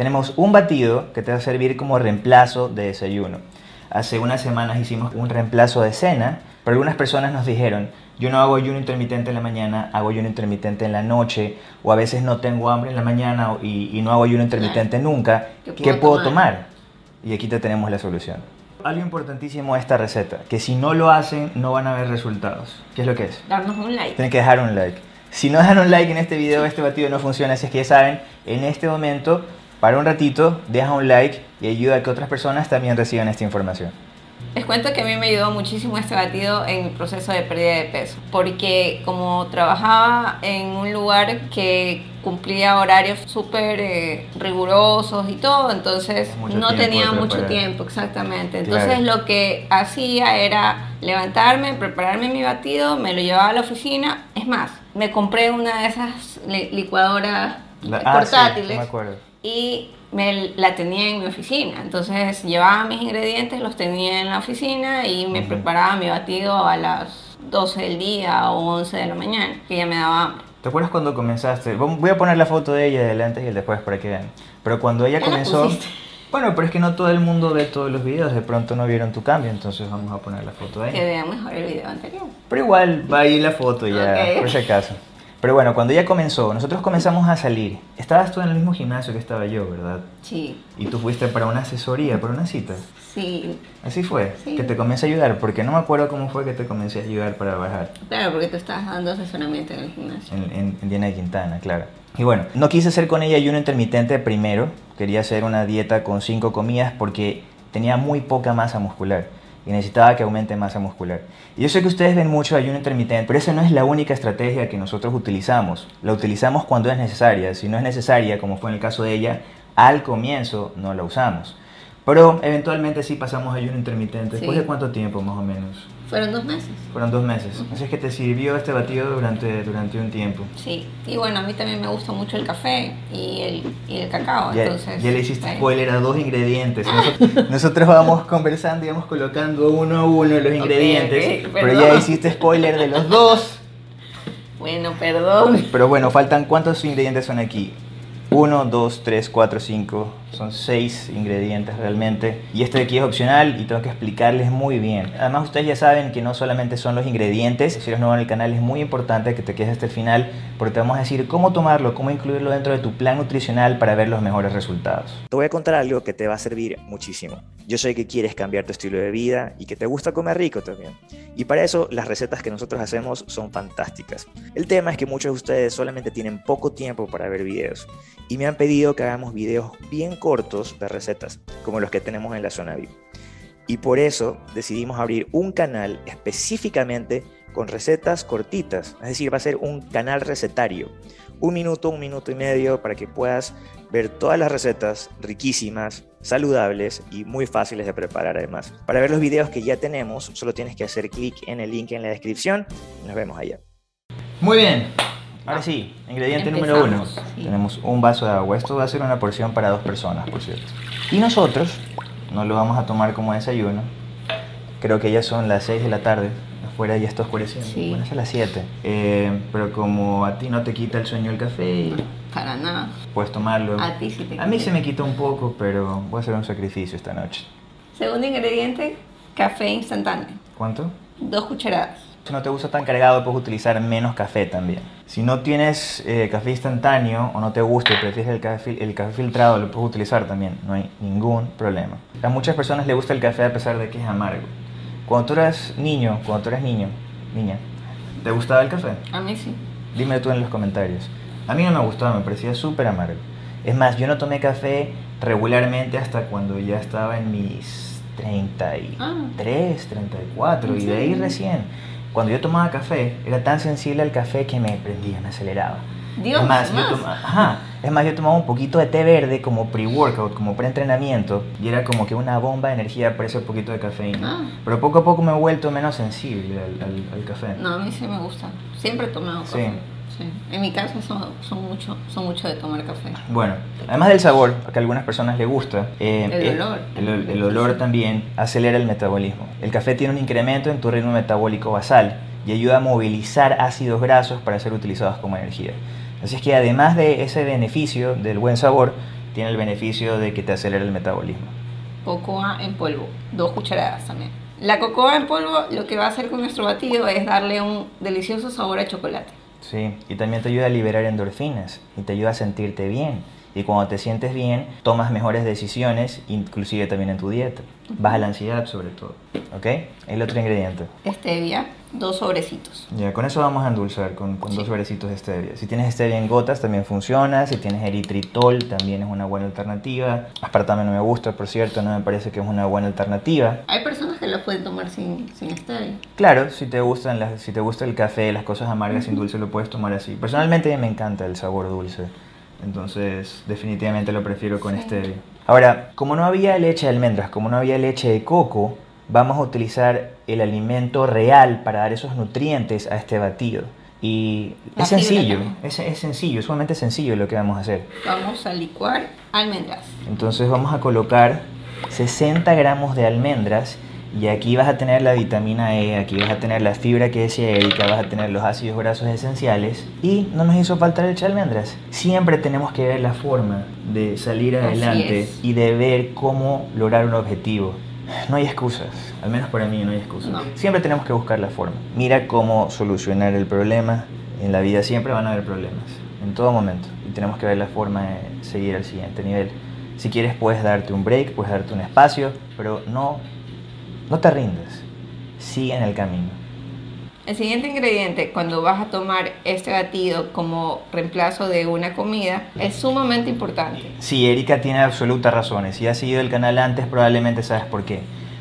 tenemos un batido que te va a servir como reemplazo de desayuno. Hace unas semanas hicimos un reemplazo de cena, pero algunas personas nos dijeron, yo no hago ayuno intermitente en la mañana, hago ayuno intermitente en la noche, o a veces no tengo hambre en la mañana y, y no hago ayuno intermitente nunca. ¿Qué ¿Qué puedo puedo tomar? Y aquí te tenemos la solución. Algo importantísimo de esta receta, que si no lo hacen no van a ver resultados. ¿Qué es lo que es? Darnos un like. Tienen que dejar un like. Si no dejan un like en este video, este batido no funciona. Así es que ya saben, en este momento, para un ratito, deja un like y ayuda a que otras personas también reciban esta información. Les cuento que a mí me ayudó muchísimo este batido en mi proceso de pérdida de peso, porque como trabajaba en un lugar que cumplía horarios súper eh, rigurosos y todo, entonces no tenía mucho tiempo, exactamente. Entonces Claro. lo que hacía era levantarme, prepararme mi batido, me lo llevaba a la oficina. Es más, me compré una de esas li- licuadoras La- ah, sí, portátiles no me acuerdo. Y me la tenía en mi oficina. Entonces llevaba mis ingredientes, los tenía en la oficina y me Ujú. preparaba mi batido a las 12 del día o 11 de la mañana, que ya me daba hambre. ¿Te acuerdas cuando comenzaste? Voy a poner la foto de ella del antes y el después para que vean. Pero cuando ella comenzó... Bueno, pero es que no todo el mundo ve todos los videos, de pronto no vieron tu cambio, entonces vamos a poner la foto de Que vean mejor el video anterior. Pero igual va ahí la foto ya, Ok. por si acaso. Pero bueno, cuando ella comenzó, nosotros comenzamos a salir. Estabas tú en el mismo gimnasio que estaba yo, ¿verdad? Sí, Y tú fuiste para una asesoría, para una cita. sí. Así fue, Sí. que te comencé a ayudar, porque no me acuerdo cómo fue que te comencé a ayudar para bajar. Claro, porque tú estabas dando asesoramiento en el gimnasio. En, en, en Diana de Quintana, claro. Y bueno, no quise hacer con ella ayuno intermitente primero. Quería hacer una dieta con cinco comidas porque tenía muy poca masa muscular y necesitaba que aumente masa muscular. Y yo sé que ustedes ven mucho ayuno intermitente, pero esa no es la única estrategia que nosotros utilizamos. La utilizamos cuando es necesaria. Si no es necesaria, como fue en el caso de ella, al comienzo no la usamos. Pero eventualmente sí pasamos ayuno intermitente. ¿Después Sí. de cuánto tiempo más o menos? Fueron dos meses. Fueron dos meses. Así es que te sirvió este batido durante, durante un tiempo. Sí, y bueno, a mí también me gusta mucho el café y el, y el cacao, Ya, entonces... ya le hiciste spoiler a dos ingredientes. Nosotros, nosotros vamos conversando y vamos colocando uno a uno los ingredientes. ok, pero perdón. ya hiciste spoiler de los dos. Bueno, perdón. Pero bueno, faltan cuántos ingredientes son aquí. 1, 2, 3, 4, 5. Son 6 ingredientes realmente. Y este de aquí es opcional y tengo que explicarles muy bien. Además, ustedes ya saben que no solamente son los ingredientes. Si eres nuevo en el canal, es muy importante que te quedes hasta el final porque te vamos a decir cómo tomarlo, cómo incluirlo dentro de tu plan nutricional para ver los mejores resultados. Te voy a contar algo que te va a servir muchísimo. Yo sé que quieres cambiar tu estilo de vida y que te gusta comer rico también. Y para eso las recetas que nosotros hacemos son fantásticas. El tema es que muchos de ustedes solamente tienen poco tiempo para ver videos y me han pedido que hagamos videos bien cortos de recetas, como los que tenemos en la zona VIP. Y por eso decidimos abrir un canal específicamente con recetas cortitas, es decir, va a ser un canal recetario. Un minuto, un minuto y medio para que puedas ver todas las recetas riquísimas, saludables y muy fáciles de preparar además. Para ver los videos que ya tenemos, solo tienes que hacer clic en el link en la descripción nos vemos allá. Muy bien, ahora sí, ingrediente número uno. Empezamos, sí. Tenemos un vaso de agua. Esto va a ser una porción para dos personas, por cierto. Y nosotros no lo vamos a tomar como desayuno. Creo que ya son las 6 de la tarde. Afuera ya está oscureciendo. Sí. Bueno, es a las 7. Eh, pero como a ti no te quita el sueño el café, Para nada. puedes tomarlo. A ti sí te A mí quita. se me quita un poco, pero voy a hacer un sacrificio esta noche. Segundo ingrediente, café instantáneo. ¿Cuánto? Dos cucharadas. Si no te gusta tan cargado, puedes utilizar menos café también. Si no tienes eh, café instantáneo o no te gusta y prefieres el café, el café filtrado, lo puedes utilizar también. No hay ningún problema. A muchas personas les gusta el café a pesar de que es amargo. Cuando tú eras niño, cuando tú eras niño, niña, ¿te gustaba el café? A mí sí. Dime tú en los comentarios. A mí no me gustaba, me parecía súper amargo. Es más, yo no tomé café regularmente hasta cuando ya estaba en mis 33, 34 y de ahí recién. Cuando yo tomaba café, era tan sensible al café que me prendía, me aceleraba. Dios, es más, más. Yo tomaba, ajá, es más, yo tomaba un poquito de té verde como pre-workout, como pre-entrenamiento, y era como que una bomba de energía para ese poquito de cafeína. Ah. Pero poco a poco me he vuelto menos sensible al, al- al café. No, a mí sí me gusta. Siempre he tomado café. Sí. En mi casa son, son, mucho, son mucho de tomar café. Bueno, además del sabor, que a algunas personas les gusta, eh, El eh, olor. el, ol- el olor también acelera el metabolismo. El café tiene un incremento en tu ritmo metabólico basal y ayuda a movilizar ácidos grasos para ser utilizados como energía. Así es que además de ese beneficio del buen sabor, tiene el beneficio de que te acelera el metabolismo. Cocoa en polvo, dos cucharadas también. La cocoa en polvo lo que va a hacer con nuestro batido es darle un delicioso sabor a chocolate. Sí, y también te ayuda a liberar endorfinas y te ayuda a sentirte bien. Y cuando te sientes bien, tomas mejores decisiones, inclusive también en tu dieta. Baja la ansiedad sobre todo. ¿Ok? El otro ingrediente. Stevia, dos sobrecitos. Ya, con eso vamos a endulzar, con, con Sí. dos sobrecitos de stevia. Si tienes stevia en gotas también funciona, si tienes eritritol también es una buena alternativa. Aspartame no me gusta, por cierto, no me parece que es una buena alternativa. Hay personas lo pueden tomar sin, sin stevia. Claro, si te gustan las, si te gusta el café, las cosas amargas sin dulce lo puedes tomar así. Personalmente me encanta el sabor dulce, entonces definitivamente lo prefiero con Sí. stevia. Ahora, como no había leche de almendras, como no había leche de coco, vamos a utilizar el alimento real para dar esos nutrientes a este batido. Y La es sencillo, es, es sencillo, es sumamente sencillo lo que vamos a hacer. Vamos a licuar almendras. Entonces vamos a colocar 60 gramos de almendras y aquí vas a tener la vitamina E, aquí vas a tener la fibra que decía Erika, vas a tener los ácidos grasos esenciales y no nos hizo falta leche de almendras. Siempre tenemos que ver la forma de salir adelante y de ver cómo lograr un objetivo. No hay excusas, al menos para mí no hay excusas. No. Siempre tenemos que buscar la forma. Mira cómo solucionar el problema. En la vida siempre van a haber problemas, en todo momento. Y tenemos que ver la forma de seguir al siguiente nivel. Si quieres puedes darte un break, puedes darte un espacio, pero no, no te rindas. Sigue en el camino. El siguiente ingrediente, cuando vas a tomar este batido como reemplazo de una comida, es sumamente importante. Sí, Erika tiene absolutas razones. Si has seguido el canal antes, probablemente sabes por qué.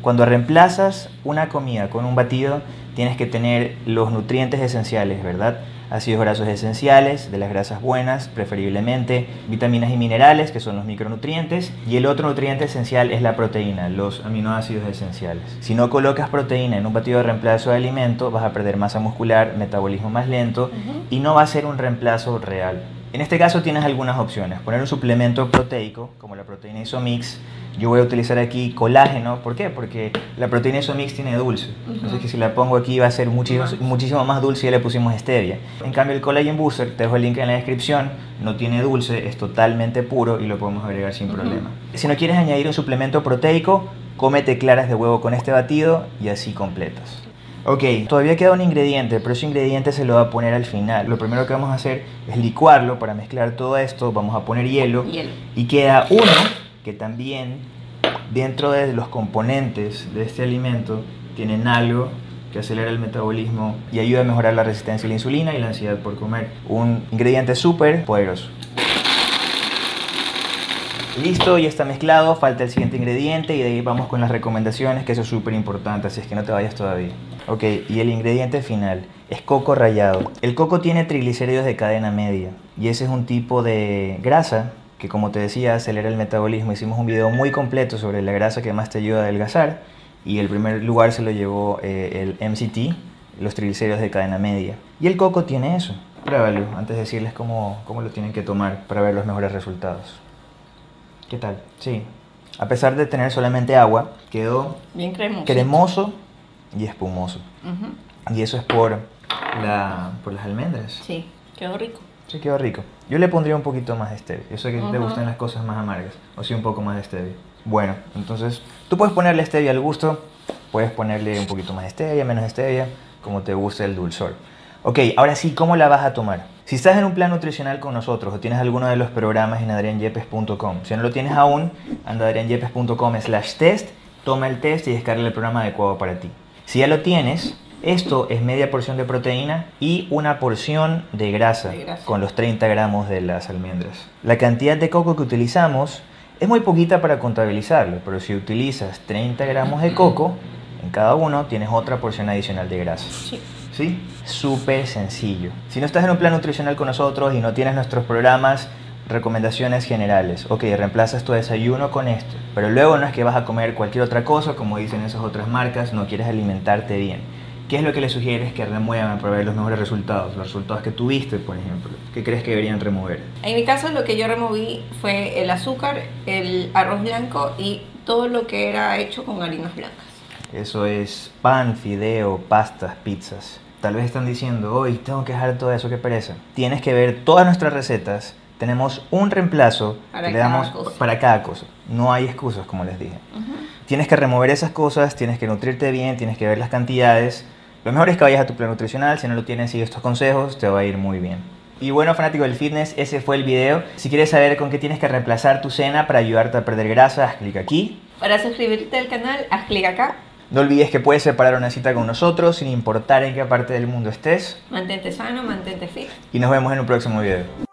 Cuando reemplazas una comida con un batido, tienes que tener los nutrientes esenciales, ¿verdad? Ácidos grasos esenciales, de las grasas buenas, preferiblemente, vitaminas y minerales, que son los micronutrientes, y el otro nutriente esencial es la proteína, los aminoácidos esenciales. Si no colocas proteína en un batido de reemplazo de alimento, vas a perder masa muscular, metabolismo más lento, y no va a ser un reemplazo real. En este caso tienes algunas opciones. Poner un suplemento proteico, como la proteína Isomix. Yo voy a utilizar aquí colágeno. ¿Por qué? Porque la proteína Isomix tiene dulce. Entonces que si la pongo aquí va a ser muchísimo, Más. muchísimo más dulce y ya le pusimos stevia. En cambio el Collagen Booster, te dejo el link en la descripción, no tiene dulce, es totalmente puro y lo podemos agregar sin problema. Si no quieres añadir un suplemento proteico, cómete claras de huevo con este batido y así completas. Ok, todavía queda un ingrediente, pero ese ingrediente se lo va a poner al final. Lo primero que vamos a hacer es licuarlo para mezclar todo esto. Vamos a poner hielo. Hielo. Y queda uno que también dentro de los componentes de este alimento tienen algo que acelera el metabolismo y ayuda a mejorar la resistencia a la insulina y la ansiedad por comer. Un ingrediente súper poderoso. Listo, ya está mezclado, falta el siguiente ingrediente y de ahí vamos con las recomendaciones, que eso es súper importante, así es que no te vayas todavía. Ok, y el ingrediente final es coco rallado. El coco tiene triglicéridos de cadena media y ese es un tipo de grasa que como te decía acelera el metabolismo. Hicimos un video muy completo sobre la grasa que más te ayuda a adelgazar y el primer lugar se lo llevó eh, el MCT, los triglicéridos de cadena media. Y el coco tiene eso. Pruébalo antes de decirles cómo, cómo lo tienen que tomar para ver los mejores resultados. ¿Qué tal? Sí. A pesar de tener solamente agua, quedó Bien cremoso. cremoso y espumoso. Y eso es por, la, por las almendras. Sí, quedó rico. Sí, quedó rico. Yo le pondría un poquito más de stevia. Yo sé que te Ajá. gustan las cosas más amargas. O sí, un poco más de stevia. Bueno, entonces tú puedes ponerle stevia al gusto. Puedes ponerle un poquito más de stevia, menos stevia, como te guste el dulzor. Ok, ahora sí, ¿cómo la vas a tomar? Si estás en un plan nutricional con nosotros o tienes alguno de los programas en adrianyepes.com, si no lo tienes aún, anda a adrianyepes.com slash test, toma el test y descarga el programa adecuado para ti. Si ya lo tienes, esto es media porción de proteína y una porción de grasa, De grasa. con los 30 gramos de las almendras. La cantidad de coco que utilizamos es muy poquita para contabilizarlo, pero si utilizas 30 gramos de coco, en cada uno tienes otra porción adicional de grasa. Sí. ¿Sí? Súper sencillo. Si no estás en un plan nutricional con nosotros y no tienes nuestros programas, recomendaciones generales. Ok, reemplazas tu desayuno con esto, pero luego no es que vas a comer cualquier otra cosa, como dicen esas otras marcas, no quieres alimentarte bien. ¿Qué es lo que le sugieres que remuevan para ver los mejores resultados? Los resultados que tuviste, por ejemplo. ¿Qué crees que deberían remover? En mi caso lo que yo removí fue el azúcar, el arroz blanco y todo lo que era hecho con harinas blancas. Eso es pan, fideo, pastas, pizzas. Tal vez están diciendo, hoy tengo que dejar todo eso, qué pereza. Tienes que ver todas nuestras recetas, tenemos un reemplazo Para que le damos cosa. para cada cosa. No hay excusas, como les dije. Tienes que remover esas cosas, tienes que nutrirte bien, tienes que ver las cantidades. Lo mejor es que vayas a tu plan nutricional, si no lo tienes, sigue estos consejos, te va a ir muy bien. Y bueno, fanático del fitness, ese fue el video. Si quieres saber con qué tienes que reemplazar tu cena para ayudarte a perder grasa, haz clic aquí. Para suscribirte al canal, haz clic acá. No olvides que puedes separar una cita con nosotros sin importar en qué parte del mundo estés. Mantente sano, mantente fit. Y nos vemos en un próximo video.